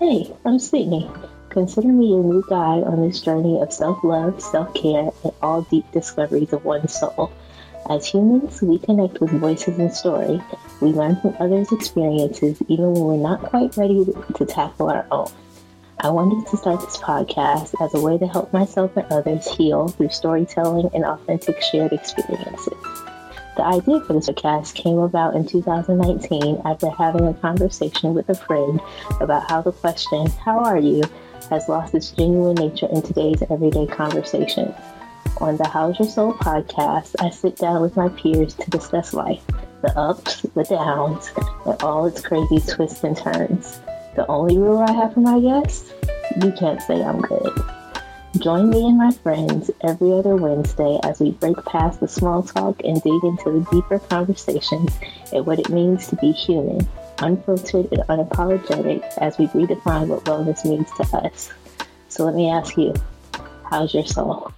Hey, I'm Sydney. Consider me your new guide on this journey of self love, self care, and all deep discoveries of one's soul. As humans, we connect with voices and story. We learn from others' experiences even when we're not quite ready to tackle our own. I wanted to start this podcast as a way to help myself and others heal through storytelling and authentic shared experiences. The idea for this podcast came about in 2019 after having a conversation with a friend about how the question, How are you? has lost its genuine nature in today's everyday conversations. On the How's Your Soul podcast, I sit down with my peers to discuss life, the ups, the downs, and all its crazy twists and turns. The only rule I have for my guests you can't say I'm good. Join me and my friends every other Wednesday as we break past the small talk and dig into the deeper conversations and what it means to be human, unfiltered and unapologetic as we redefine what wellness means to us. So let me ask you, how's your soul?